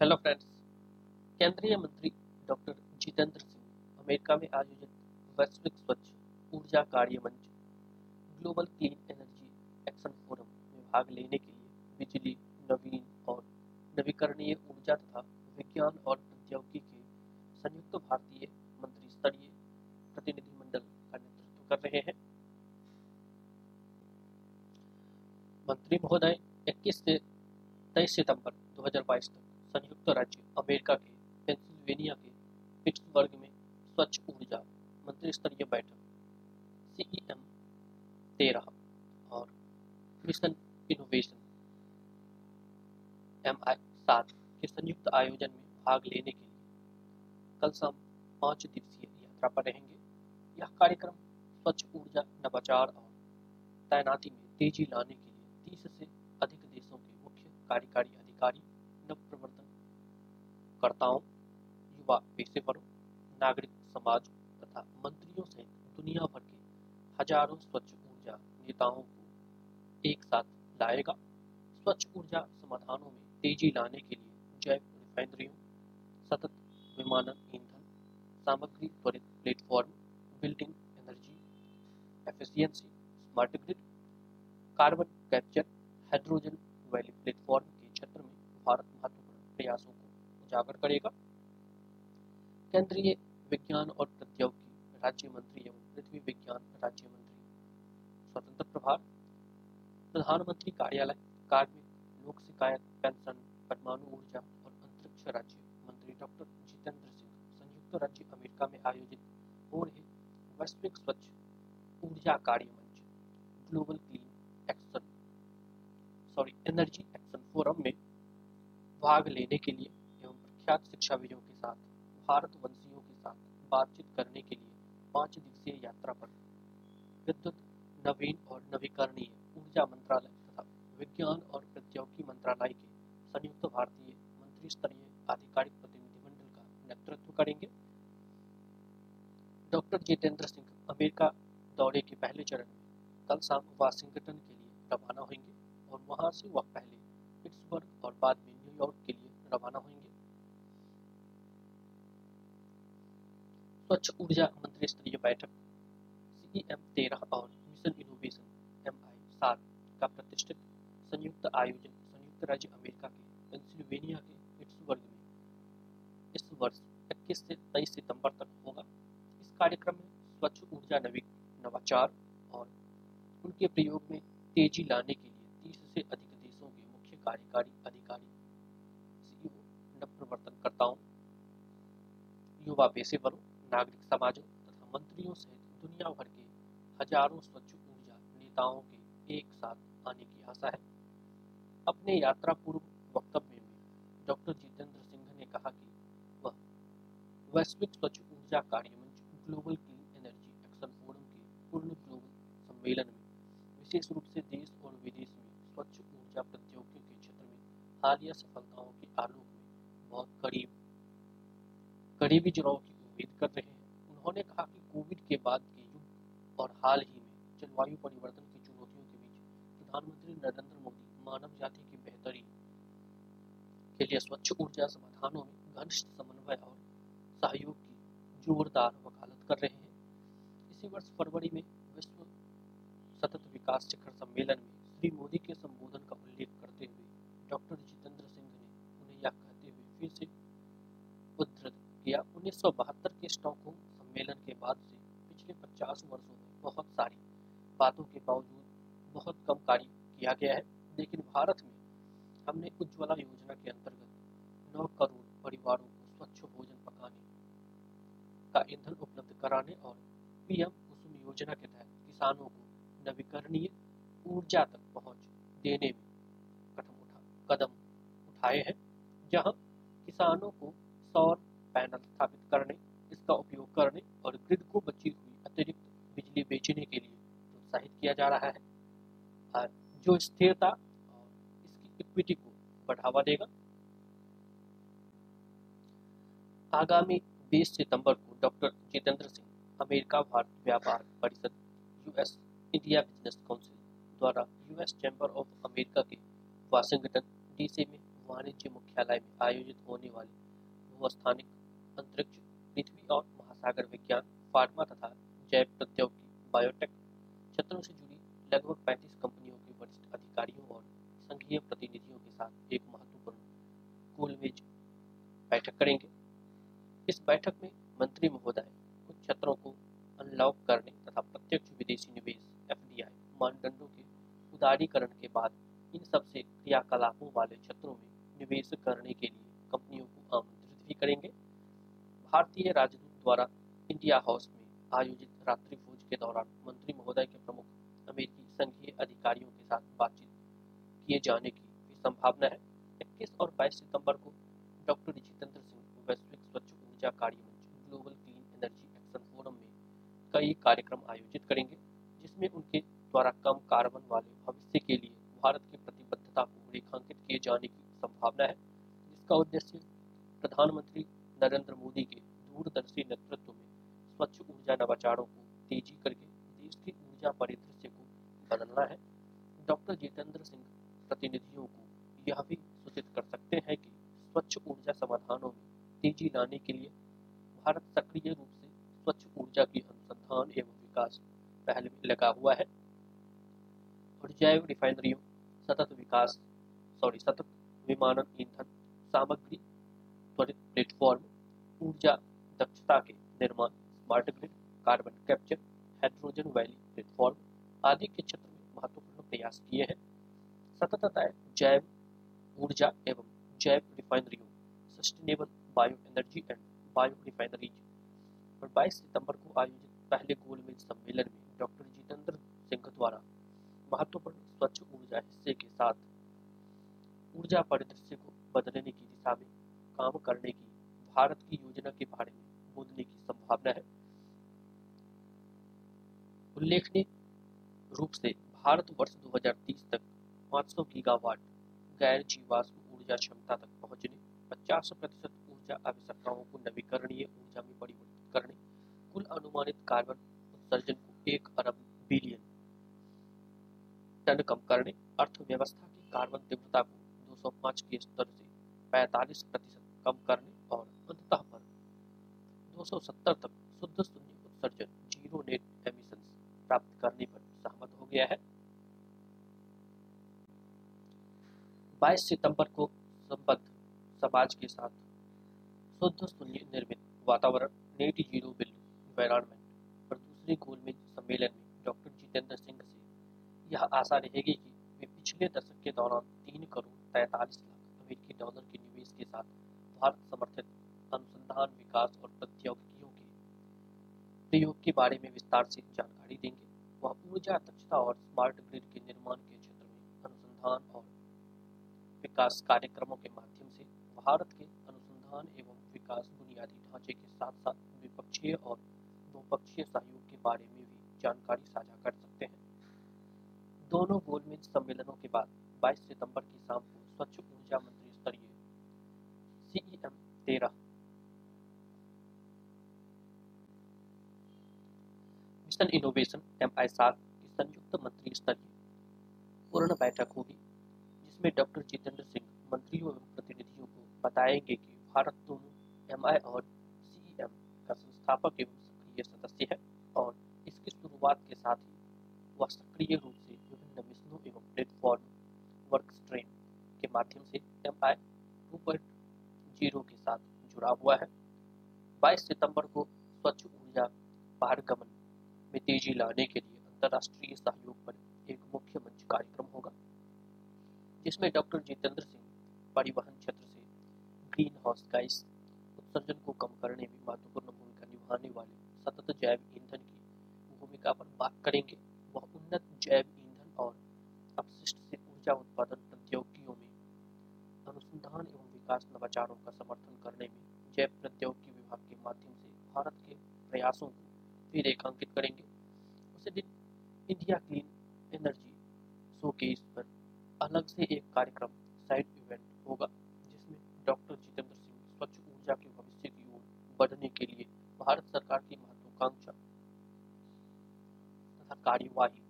Hello friends केंद्रीय मंत्री doctor Jitendra Singh America में आयोजित वैश्विक स्वच्छ ऊर्जा कार्य मंच global clean energy action forum में भाग लेने के लिए बिजली, नवीन और नवीकरणीय ऊर्जा तथा विज्ञान और प्रौद्योगिकी के संयुक्त भारतीय मंत्री स्तरीय प्रतिनिधिमंडल का नेतृत्व कर रहे हैं। मंत्री महोदय 21 से 23 सितंबर 2022 तक संयुक्त राज्य अमेरिका के, पेंसिल्वेनिया के पिट्सबर्ग में स्वच्छ ऊर्जा मंत्री स्तरीय बैठक सीईएम तेरह और मिशन इनोवेशन एम आई सात के संयुक्त आयोजन में भाग लेने के लिए कल शाम पाँच दिवसीय यात्रा पर रहेंगे। यह कार्यक्रम स्वच्छ ऊर्जा नवाचार और तैनाती में तेज़ी लाने के लिए तीस से अधिक देशों के मुख्य कार्यकारी अधिकारी कर्ताओं, युवा पेशेवरों नागरिक, समाज तथा मंत्रियों सहित दुनिया भर के हज़ारों स्वच्छ ऊर्जा नेताओं को एक साथ लाएगा। स्वच्छ ऊर्जा समाधानों में तेज़ी लाने के लिए जैव रिफाइनरियों, सतत विमानन ईंधन, सामग्री त्वरित platform, building energy, efficiency, smart grid, carbon capture, hydrogen valley platform के क्षेत्र में भारत महत्वपूर्ण प्रयासों उजागर करेगा। केंद्रीय विज्ञान और प्रौद्योगिकी राज्य मंत्री एवं पृथ्वी विज्ञान राज्य मंत्री स्वतंत्र प्रभार। प्रधानमंत्री कार्यालय, कार्मिक, लोक शिकायत, पेंशन, परमाणु ऊर्जा और अंतरिक्ष राज्य मंत्री डॉक्टर जितेंद्र सिंह, संयुक्त राज्य अमेरिका में आयोजित हो रहे वैश्विक स्वच्छ ऊर्जा कार्य मंच global clean action sorry energy action forum में भाग लेने के लिए प्रख्यात शिक्षाविदों के साथ भारत भारतवंशियों के साथ बातचीत करने के लिए पाँच दिवसीय यात्रा पर। विद्युत, नवीन और नवीकरणीय ऊर्जा मंत्रालय तथा विज्ञान और प्रौद्योगिकी मंत्रालय के संयुक्त भारतीय मंत्री स्तरीय आधिकारिक प्रतिनिधिमंडल का नेतृत्व करेंगे। डॉक्टर जितेंद्र सिंह अमेरिका दौरे के पहले चरण में कल शाम वाशिंगटन के लिए रवाना होंगे और वहाँ से वह पहले पिट्सबर्ग और बाद में न्यूयॉर्क के लिए रवाना होंगे। स्वच्छ ऊर्जा मंत्री स्तरीय बैठक सीईएम तेरह और मिशन इनोवेशन एम आई सात का प्रतिष्ठित संयुक्त आयोजन, संयुक्त राज्य अमेरिका के पेंसिल्वेनिया के पिट्सबर्ग में इस वर्ष 21 से 23 सितंबर तक होगा। इस कार्यक्रम में स्वच्छ ऊर्जा नवी, नवाचार और उनके प्रयोग में तेज़ी लाने के लिए तीस से अधिक देशों के मुख्य कार्यकारी अधिकारी सीईओ नवप्रवर्तनकर्ताओं युवा पेशेवरों नागरिक समाजों तथा मंत्रियों सहित दुनिया भर के हज़ारों स्वच्छ ऊर्जा नेताओं के एक साथ आने की आशा है। अपने यात्रा पूर्व वक्तव्य में डॉक्टर जितेंद्र सिंह ने कहा कि वह वैश्विक स्वच्छ ऊर्जा कार्य मंच global clean energy action forum के पूर्ण ग्लोबल सम्मेलन में विशेष रूप से देश और विदेश में स्वच्छ ऊर्जा प्रौद्योगिकी के क्षेत्र में हालिया सफलताओं के आलोक में बहुत करीब, करीबी उम्मीद कर रहे हैं। उन्होंने कहा कि कोविड के बाद के युग और हाल ही में जलवायु परिवर्तन की चुनौतियों के बीच प्रधानमंत्री नरेंद्र मोदी मानव जाति की बेहतरी के लिए स्वच्छ ऊर्जा समाधानों में घनिष्ठ समन्वय और सहयोग की जोरदार वकालत कर रहे हैं। इसी वर्ष फरवरी में विश्व सतत विकास शिखर सम्मेलन में श्री मोदी के संबोधन का उल्लेख करते हुए डॉक्टर 1972 के स्टॉकहोम सम्मेलन के बाद से पिछले 50 वर्षों में बहुत सारी बातों के बावजूद बहुत कम कार्य किया गया है। लेकिन भारत में हमने उज्ज्वला योजना के अंतर्गत 9 करोड़ परिवारों को स्वच्छ भोजन पकाने का ईंधन उपलब्ध कराने और पीएम कुसुम योजना के तहत किसानों को नवीकरणीय ऊर्जा तक पहुँच देने में कदम उठा, कदम उठाए हैं, जहाँ किसानों को सौर पैनल स्थापित करने, इसका उपयोग करने और ग्रिड को बची हुई अतिरिक्त बिजली बेचने के लिए प्रोत्साहित किया जा रहा है। जो स्थिरता और इसकी इक्विटी को बढ़ावा देगा, आगामी 20 सितंबर को डॉक्टर जितेंद्र सिंह, अमेरिका भारत व्यापार परिषद, यूएस इंडिया बिज़नेस काउंसिल द्वारा यूएस चैम्बर ऑफ़ अमेरिका के वाशिंगटन, डीसी में वाणिज्य मुख्यालय में आयोजित होने वाले भूस्थानिक अंतरिक्ष, पृथ्वी और महासागर विज्ञान फार्मा तथा जैव प्रौद्योगिकी बायोटेक क्षेत्रों से जुड़ी लगभग 35 कंपनियों के वरिष्ठ अधिकारियों और संघीय प्रतिनिधियों के साथ एक महत्वपूर्ण गोलमेज बैठक करेंगे। इस बैठक में मंत्री महोदय कुछ क्षेत्रों को अनलॉक करने तथा प्रत्यक्ष विदेशी निवेश एफ़ मानदंडों के उदारीकरण के बाद इन सबसे क्रियाकलापों वाले क्षेत्रों में निवेश करने के लिए कंपनियों को आमंत्रित भी करेंगे। भारतीय राजदूत द्वारा इंडिया हाउस में आयोजित रात्रि भोज के दौरान मंत्री महोदय के प्रमुख अमेरिकी संघीय अधिकारियों के साथ बातचीत किए जाने की भी संभावना है। इक्कीस और बाईस सितंबर को डॉक्टर जितेंद्र सिंह वैश्विक स्वच्छ ऊर्जा कार्य मंच global clean energy action forum में कई कार्यक्रम आयोजित करेंगे, जिसमें उनके द्वारा कम कार्बन वाले भविष्य के लिए भारत की प्रतिबद्धता को रेखांकित किए जाने की संभावना है। जिसका उद्देश्य प्रधानमंत्री नरेंद्र मोदी के दूरदर्शी नेतृत्व में स्वच्छ ऊर्जा नवाचारों को तेज़ी करके देश की ऊर्जा परिदृश्य को बदलना है। डॉक्टर जितेंद्र सिंह प्रतिनिधियों को यह भी सूचित कर सकते हैं कि स्वच्छ ऊर्जा समाधानों में तेज़ी लाने के लिए भारत सक्रिय रूप से स्वच्छ ऊर्जा की अनुसंधान एवं विकास पहल में लगा हुआ है। और जैव रिफाइनरियों, सतत विकास, सॉरी, सतत विमानन ईंधन सामग्री, त्वरित प्लेटफॉर्म ऊर्जा दक्षता के निर्माण smart grid carbon capture hydrogen valley platform आदि के क्षेत्र में महत्वपूर्ण प्रयास किए हैं। सतततः जैव ऊर्जा एवं जैव रिफाइनरियों sustainable bio energy and bio refineries और 22 सितंबर को आयोजित पहले गोलमेज सम्मेलन में डॉक्टर जितेंद्र सिंह द्वारा महत्वपूर्ण स्वच्छ ऊर्जा हिस्से के साथ ऊर्जा परिदृश्य को बदलने की दिशा में काम करने की भारत की योजना के बारे में बोलने की संभावना है। उल्लेखनीय रूप से भारत वर्ष 2030 तक 500 गीगावाट गैर जीवाश्म ऊर्जा क्षमता तक पहुँचने 50 प्रतिशत ऊर्जा आवश्यकताओं को नवीकरणीय ऊर्जा में परिवर्तित करने, कुल अनुमानित कार्बन उत्सर्जन को एक अरब बिलियन टन कम करने, अर्थव्यवस्था की कार्बन तीव्रता को 205 के स्तर से 45 प्रतिशत कम करने 270 तक शुद्ध शून्य उत्सर्जन, ज़ीरो नेट एमिशन प्राप्त करने पर सहमत हो गया है। 22 सितंबर को संबद्ध समाज के साथ शुद्ध शून्य निर्मित वातावरण नेट ज़ीरो बिल्डू एनवायरमेंट पर दूसरे गोल में सम्मेलन में डॉक्टर जितेंद्र सिंह से यह आशा रहेगी कि वे पिछले दशक के दौरान तीन करोड़ तैंतालीस लाख अमेरिकी डॉलर के निवेश के साथ भारत समर्थित अनुसंधान विकास और प्रौद्योगिकियों के प्रयोग के बारे में विस्तार से जानकारी देंगे। वह ऊर्जा, दक्षता और स्मार्ट ग्रिड के निर्माण के क्षेत्र में अनुसंधान और विकास कार्यक्रमों के माध्यम से भारत के अनुसंधान एवं विकास बुनियादी ढांचे के साथ साथ द्विपक्षीय और बहुपक्षीय सहयोग के बारे में भी जानकारी साझा कर सकते हैं। दोनों गोलमेज सम्मेलनों के बाद 22 सितंबर की शाम को स्वच्छ ऊर्जा मंत्री स्तरीय सीईएम तेरह मिशन इनोवेशन एम आई सात की संयुक्त मंत्री स्तरीय पूर्ण बैठक होगी, जिसमें डॉक्टर जितेंद्र सिंह मंत्रियों एवं प्रतिनिधियों को बताएँगे कि भारत दोनों एम आई और सीईएम का संस्थापक एवं सक्रिय सदस्य है और इसकी शुरुआत के साथ ही वह सक्रिय रूप से विभिन्न मिशनों एवं प्लेटफॉर्म वर्क स्ट्रीम के माध्यम से M I two point zero के साथ जुड़ा हुआ है। 22 सितंबर को स्वच्छ ऊर्जा पारगमन में तेज़ी लाने के लिए अंतर्राष्ट्रीय सहयोग पर एक मुख्य मंच कार्यक्रम होगा, जिसमें डॉक्टर जितेंद्र सिंह परिवहन क्षेत्र से ग्रीन हाउस गैस उत्सर्जन को कम करने में महत्वपूर्ण भूमिका निभाने वाले सतत जैव ईंधन की भूमिका पर बात करेंगे। वह उन्नत जैव ईंधन और अपशिष्ट से ऊर्जा उत्पादन प्रौद्योगिकियों में अनुसंधान एवं विकास नवाचारों का समर्थन करने में जैव प्रौद्योगिकी विभाग के माध्यम से भारत के प्रयासों को भी रेखांकित करेंगे उसी दिन इंडिया क्लीन एनर्जी शोकेस पर अलग से एक कार्यक्रम साइड इवेंट होगा, जिसमें डॉक्टर जितेंद्र सिंह स्वच्छ ऊर्जा के भविष्य की ओर बढ़ने के लिए भारत सरकार की महत्वाकांक्षा तथा कार्यवाही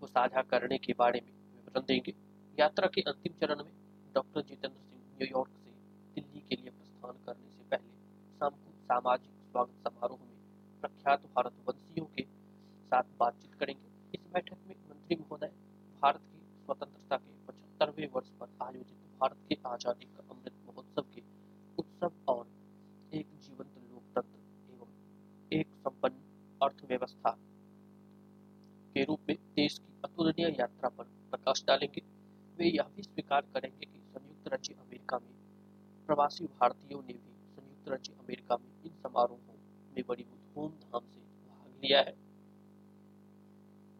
को साझा करने के बारे में विवरण देंगे। यात्रा के अंतिम चरण में डॉक्टर जितेंद्र सिंह न्यूयॉर्क से दिल्ली के लिए प्रस्थान करने से पहले शाम को सामाजिक स्वागत समारोह में प्रख्यात भारतवंशियों के साथ बातचीत करेंगे इस बैठक में मंत्री महोदय भारत की स्वतंत्रता के पचहत्तरवें वर्ष पर आयोजित भारत के आज़ादी का अमृत महोत्सव के उत्सव और एक जीवंत लोकतंत्र एवं एक संपन्न अर्थव्यवस्था के रूप में देश की अतुलनीय यात्रा पर प्रकाश डालेंगे। वे यह भी स्वीकार करेंगे कि संयुक्त राज्य अमेरिका में प्रवासी भारतीयों ने भी संयुक्त राज्य अमेरिका में इन समारोहों में बड़ी धूमधाम से भाग लिया है।